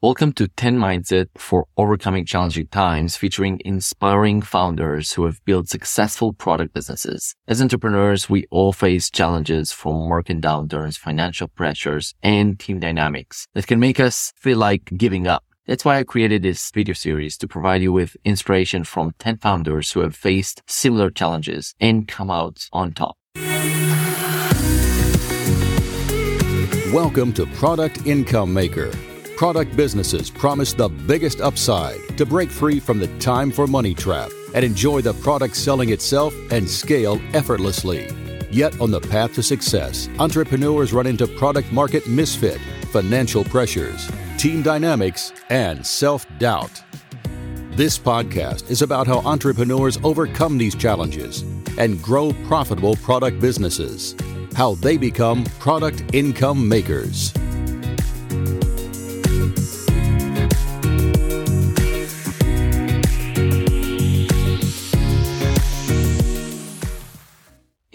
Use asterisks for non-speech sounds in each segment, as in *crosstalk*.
Welcome to 10 Mindset for Overcoming Challenging Times featuring inspiring founders who have built successful product businesses. As entrepreneurs, we all face challenges from market downturns, financial pressures, and team dynamics that can make us feel like giving up. That's why I created this video series to provide you with inspiration from 10 founders who have faced similar challenges and come out on top. Welcome to Product Income Maker product businesses promise the biggest upside to break free from the time for money trap and enjoy the product selling itself and scale effortlessly. Yet, on the path to success, entrepreneurs run into product market misfit, financial pressures, team dynamics, and self doubt. This podcast is about how entrepreneurs overcome these challenges and grow profitable product businesses, how they become product income makers.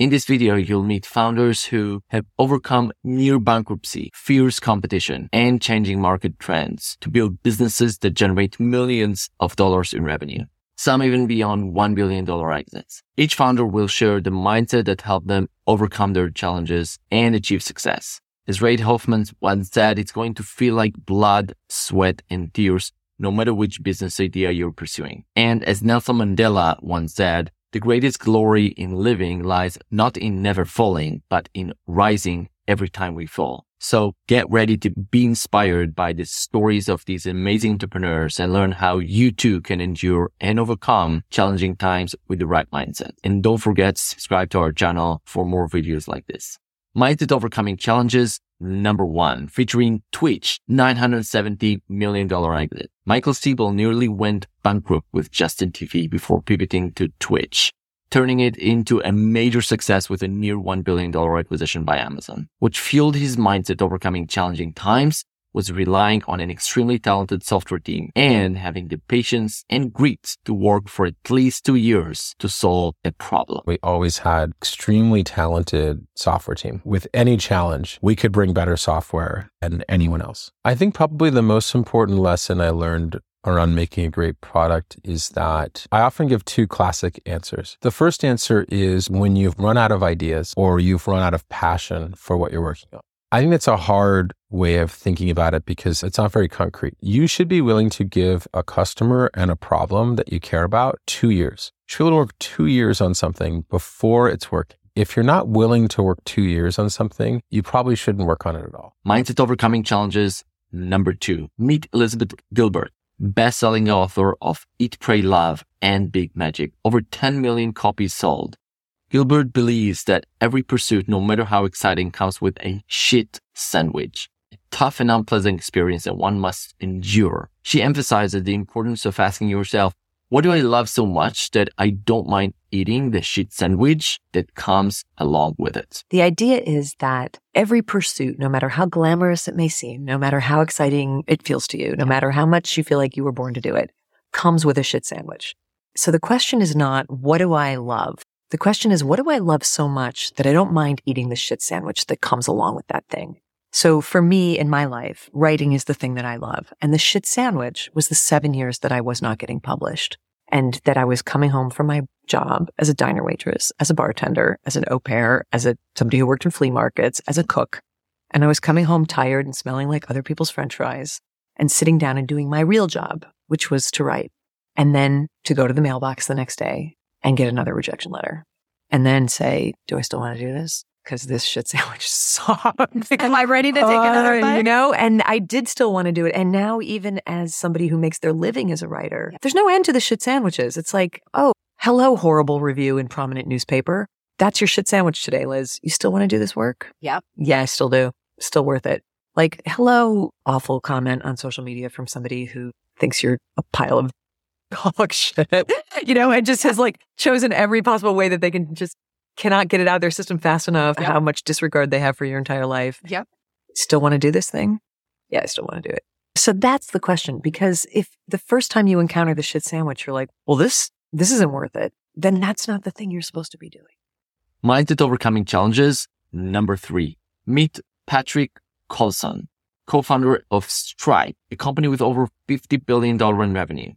In this video, you'll meet founders who have overcome near bankruptcy, fierce competition, and changing market trends to build businesses that generate millions of dollars in revenue. Some even beyond $1 billion exits. Each founder will share the mindset that helped them overcome their challenges and achieve success. As Reid Hoffman once said, it's going to feel like blood, sweat, and tears no matter which business idea you're pursuing. And as Nelson Mandela once said, the greatest glory in living lies not in never falling, but in rising every time we fall. So get ready to be inspired by the stories of these amazing entrepreneurs and learn how you too can endure and overcome challenging times with the right mindset. And don't forget to subscribe to our channel for more videos like this. Mindset overcoming challenges number one, featuring Twitch, $970 million exit. Michael Siebel nearly went bankrupt with Justin TV before pivoting to Twitch, turning it into a major success with a near $1 billion acquisition by Amazon, which fueled his mindset overcoming challenging times was relying on an extremely talented software team and having the patience and grit to work for at least two years to solve a problem. We always had extremely talented software team. With any challenge, we could bring better software than anyone else. I think probably the most important lesson I learned around making a great product is that I often give two classic answers. The first answer is when you've run out of ideas or you've run out of passion for what you're working on. I think that's a hard way of thinking about it because it's not very concrete. You should be willing to give a customer and a problem that you care about two years. You should be able to work two years on something before it's working. If you're not willing to work two years on something, you probably shouldn't work on it at all. Mindset overcoming challenges. Number two, meet Elizabeth Gilbert, best-selling author of Eat, Pray, Love and Big Magic. Over 10 million copies sold. Gilbert believes that every pursuit, no matter how exciting, comes with a shit sandwich. A tough and unpleasant experience that one must endure. She emphasizes the importance of asking yourself, what do I love so much that I don't mind eating the shit sandwich that comes along with it? The idea is that every pursuit, no matter how glamorous it may seem, no matter how exciting it feels to you, no matter how much you feel like you were born to do it, comes with a shit sandwich. So the question is not, what do I love? The question is, what do I love so much that I don't mind eating the shit sandwich that comes along with that thing? So for me in my life, writing is the thing that I love. And the shit sandwich was the seven years that I was not getting published and that I was coming home from my job as a diner waitress, as a bartender, as an au pair, as a somebody who worked in flea markets, as a cook. And I was coming home tired and smelling like other people's french fries and sitting down and doing my real job, which was to write and then to go to the mailbox the next day and get another rejection letter and then say, do I still want to do this? Because this shit *laughs* sandwich sucks. Am I ready to take another oh, bite? You know, and I did still want to do it. And now, even as somebody who makes their living as a writer, there's no end to the shit sandwiches. It's like, oh, hello, horrible review in prominent newspaper. That's your shit sandwich today, Liz. You still want to do this work? Yep. Yeah, I still do. Still worth it. Like, hello, awful comment on social media from somebody who thinks you're a pile of dog *laughs* shit, you know, and just has like chosen every possible way that they can just cannot get it out of their system fast enough, Yep. how much disregard they have for your entire life. Yep. Still want to do this thing? Yeah, I still want to do it. So that's the question. Because if the first time you encounter the shit sandwich, you're like, well, this, this isn't worth it, then that's not the thing you're supposed to be doing. Mindset overcoming challenges. Number three, meet Patrick Collison, co-founder of Stripe, a company with over $50 billion in revenue.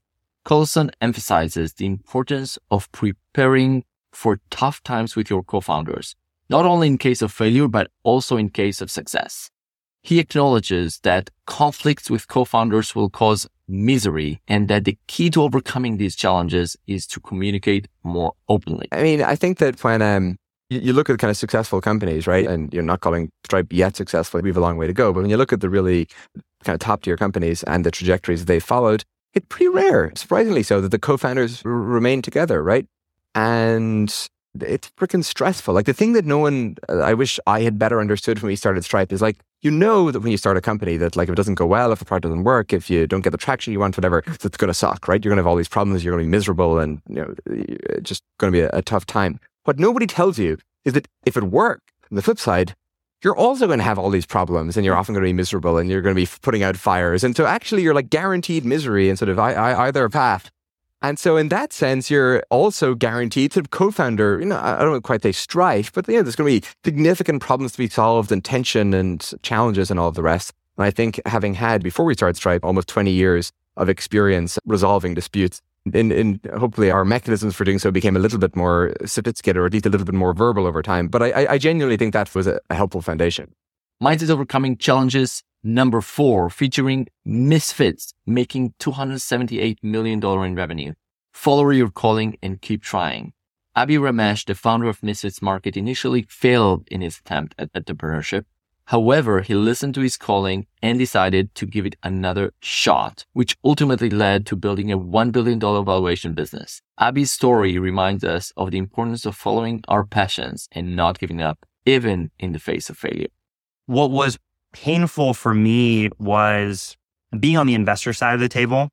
Collison emphasizes the importance of preparing for tough times with your co-founders, not only in case of failure, but also in case of success. He acknowledges that conflicts with co-founders will cause misery and that the key to overcoming these challenges is to communicate more openly. I mean, I think that when um, you, you look at kind of successful companies, right? And you're not calling Stripe yet successful. We have a long way to go. But when you look at the really kind of top tier companies and the trajectories they followed, it's pretty rare, surprisingly so, that the co-founders r- remain together, right? And it's freaking stressful. Like the thing that no one, uh, I wish I had better understood when we started Stripe is like, you know that when you start a company that like if it doesn't go well, if the product doesn't work, if you don't get the traction you want, whatever, it's going to suck, right? You're going to have all these problems. You're going to be miserable and, you know, it's just going to be a, a tough time. What nobody tells you is that if it worked, on the flip side, you're also going to have all these problems and you're mm. often going to be miserable and you're going to be putting out fires. And so actually you're like guaranteed misery and sort of either path. And so in that sense, you're also guaranteed to co-founder, you know, I don't quite say strife, but yeah, there's going to be significant problems to be solved and tension and challenges and all of the rest. And I think having had, before we started Stripe, almost 20 years of experience resolving disputes, in, in hopefully our mechanisms for doing so became a little bit more sophisticated or at least a little bit more verbal over time. But I, I genuinely think that was a, a helpful foundation. Mindset overcoming challenges number four, featuring Misfits making $278 million in revenue. Follow your calling and keep trying. Abhi Ramesh, the founder of Misfits Market, initially failed in his attempt at entrepreneurship However, he listened to his calling and decided to give it another shot, which ultimately led to building a $1 billion valuation business. Abhi's story reminds us of the importance of following our passions and not giving up, even in the face of failure. What was painful for me was being on the investor side of the table.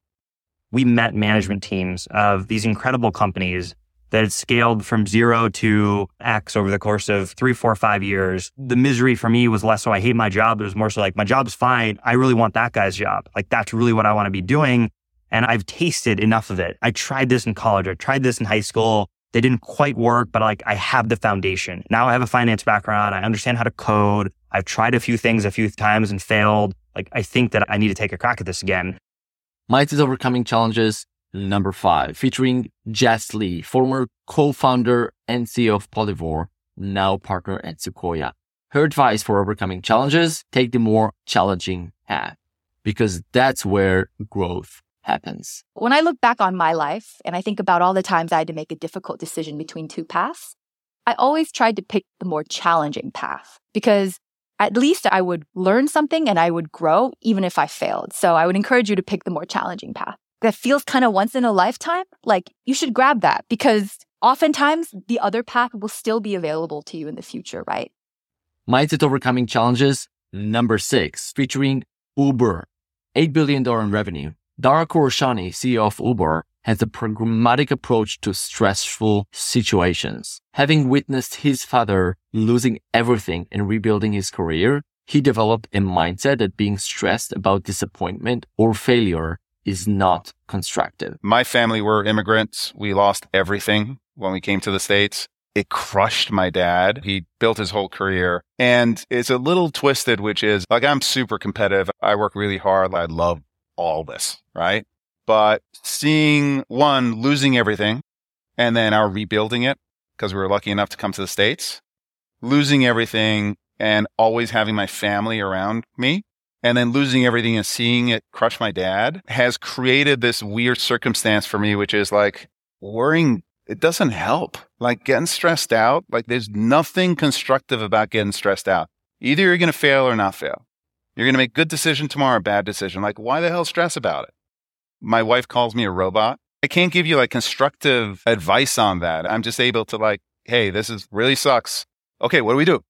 We met management teams of these incredible companies that had scaled from zero to X over the course of three, four, five years. The misery for me was less so I hate my job. It was more so like my job's fine. I really want that guy's job. Like that's really what I want to be doing. And I've tasted enough of it. I tried this in college. I tried this in high school. They didn't quite work, but like I have the foundation. Now I have a finance background. I understand how to code. I've tried a few things a few times and failed. Like I think that I need to take a crack at this again. Mindset overcoming challenges number five, featuring Jess Lee, former co-founder and CEO of Polyvore, now partner at Sequoia. Her advice for overcoming challenges, take the more challenging path because that's where growth happens. When I look back on my life and I think about all the times I had to make a difficult decision between two paths, I always tried to pick the more challenging path because at least I would learn something and I would grow even if I failed. So I would encourage you to pick the more challenging path that feels kind of once in a lifetime, like you should grab that because oftentimes the other path will still be available to you in the future, right? Mindset Overcoming Challenges number six, featuring Uber, $8 billion in revenue. Dara Khosrowshahi, CEO of Uber, has a pragmatic approach to stressful situations. Having witnessed his father losing everything and rebuilding his career, he developed a mindset that being stressed about disappointment or failure is not constructive. My family were immigrants. We lost everything when we came to the States. It crushed my dad. He built his whole career and it's a little twisted, which is like, I'm super competitive. I work really hard. I love all this, right? But seeing one losing everything and then our rebuilding it because we were lucky enough to come to the States, losing everything and always having my family around me and then losing everything and seeing it crush my dad has created this weird circumstance for me, which is like worrying. It doesn't help. Like getting stressed out. Like there's nothing constructive about getting stressed out. Either you're going to fail or not fail. You're going to make good decision tomorrow, bad decision. Like why the hell stress about it? My wife calls me a robot. I can't give you like constructive advice on that. I'm just able to like, Hey, this is really sucks. Okay. What do we do?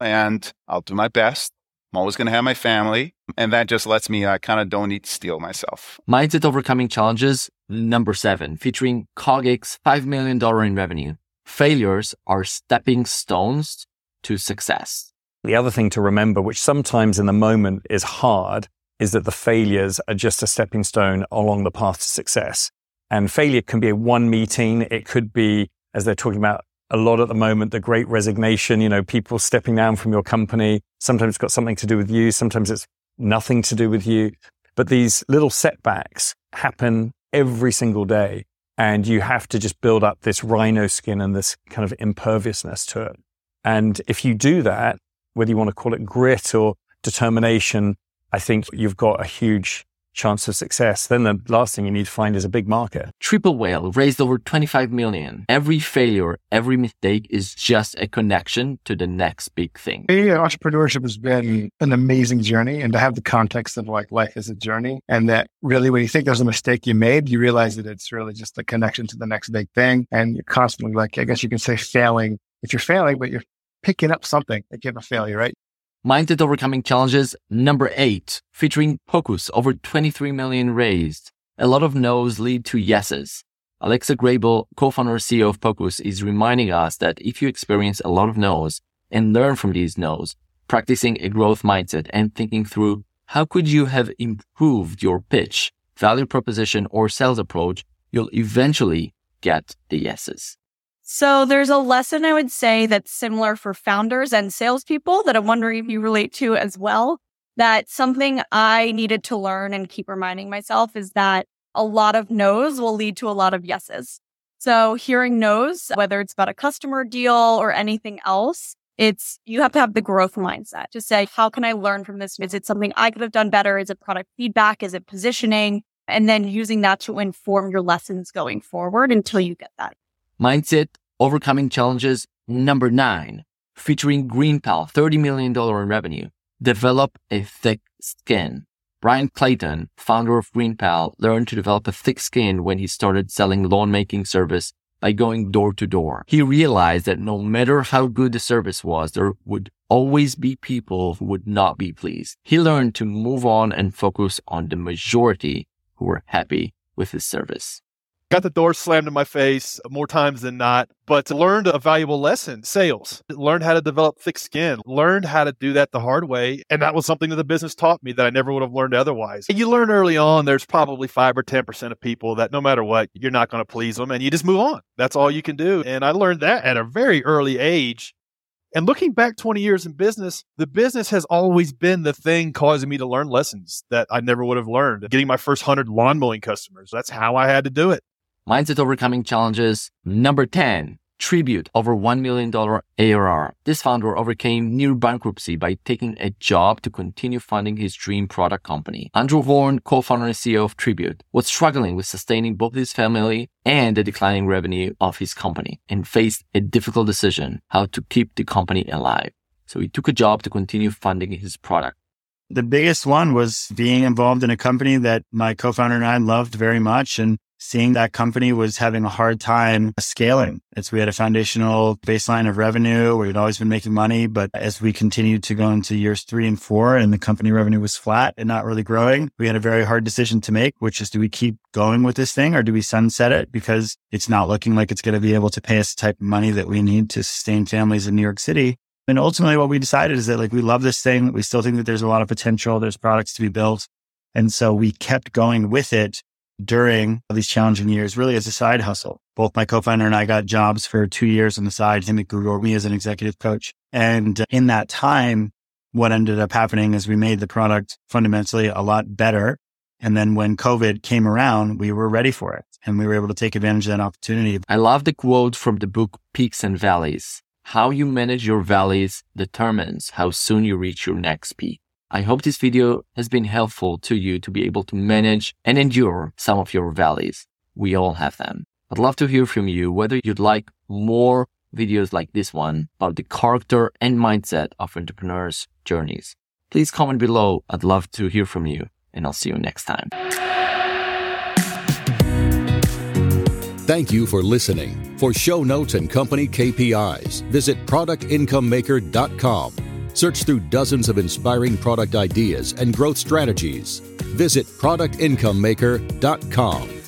And I'll do my best I'm always going to have my family. And that just lets me, uh, I kind of don't need to steel myself. Mindset Overcoming Challenges, number seven, featuring Cogix $5 million in revenue. Failures are stepping stones to success. The other thing to remember, which sometimes in the moment is hard, is that the failures are just a stepping stone along the path to success. And failure can be a one meeting. It could be, as they're talking about a lot at the moment, the great resignation, you know, people stepping down from your company. Sometimes it's got something to do with you. Sometimes it's nothing to do with you. But these little setbacks happen every single day. And you have to just build up this rhino skin and this kind of imperviousness to it. And if you do that, whether you want to call it grit or determination, I think you've got a huge chance of success. Then the last thing you need to find is a big market. Triple Whale raised over 25 million. Every failure, every mistake is just a connection to the next big thing. Yeah, entrepreneurship has been an amazing journey and to have the context of like life is a journey and that really when you think there's a mistake you made, you realize that it's really just a connection to the next big thing. And you're constantly like, I guess you can say failing if you're failing, but you're picking up something that gave a failure, right? Mindset Overcoming Challenges number eight, featuring Pocus, over 23 million raised. A lot of no's lead to yeses. Alexa Grabell, co-founder and CEO of Pocus, is reminding us that if you experience a lot of no's and learn from these no's, practicing a growth mindset and thinking through how could you have improved your pitch, value proposition, or sales approach, you'll eventually get the yeses. So there's a lesson I would say that's similar for founders and salespeople that I'm wondering if you relate to as well. That something I needed to learn and keep reminding myself is that a lot of no's will lead to a lot of yeses. So hearing no's, whether it's about a customer deal or anything else, it's you have to have the growth mindset to say, how can I learn from this? Is it something I could have done better? Is it product feedback? Is it positioning? And then using that to inform your lessons going forward until you get that. Mindset Overcoming Challenges number nine, featuring GreenPal, $30 million in revenue. Develop a thick skin. Bryan Clayton, founder of GreenPal, learned to develop a thick skin when he started selling lawn making service by going door to door. He realized that no matter how good the service was, there would always be people who would not be pleased. He learned to move on and focus on the majority who were happy with his service. Got the door slammed in my face more times than not, but learned a valuable lesson sales. Learned how to develop thick skin, learned how to do that the hard way. And that was something that the business taught me that I never would have learned otherwise. And you learn early on, there's probably five or 10% of people that no matter what, you're not going to please them and you just move on. That's all you can do. And I learned that at a very early age. And looking back 20 years in business, the business has always been the thing causing me to learn lessons that I never would have learned. Getting my first 100 lawn mowing customers, that's how I had to do it. Mindset Overcoming Challenges number 10. Tribute over $1 million ARR. This founder overcame near bankruptcy by taking a job to continue funding his dream product company. Andrew Horn, co-founder and CEO of Tribute, was struggling with sustaining both his family and the declining revenue of his company and faced a difficult decision how to keep the company alive. So he took a job to continue funding his product. The biggest one was being involved in a company that my co-founder and I loved very much and seeing that company was having a hard time scaling. It's we had a foundational baseline of revenue. We'd always been making money, but as we continued to go into years three and four and the company revenue was flat and not really growing, we had a very hard decision to make, which is do we keep going with this thing or do we sunset it because it's not looking like it's going to be able to pay us the type of money that we need to sustain families in New York City? And ultimately what we decided is that like we love this thing. We still think that there's a lot of potential. There's products to be built. And so we kept going with it during these challenging years, really as a side hustle. Both my co-founder and I got jobs for two years on the side, him at Google, me as an executive coach. And in that time, what ended up happening is we made the product fundamentally a lot better. And then when COVID came around, we were ready for it and we were able to take advantage of that opportunity. I love the quote from the book Peaks and Valleys. How you manage your valleys determines how soon you reach your next peak. I hope this video has been helpful to you to be able to manage and endure some of your valleys. We all have them. I'd love to hear from you whether you'd like more videos like this one about the character and mindset of entrepreneurs' journeys. Please comment below. I'd love to hear from you, and I'll see you next time. Thank you for listening. For show notes and company KPIs, visit productincomemaker.com Search through dozens of inspiring product ideas and growth strategies. Visit productincomemaker.com.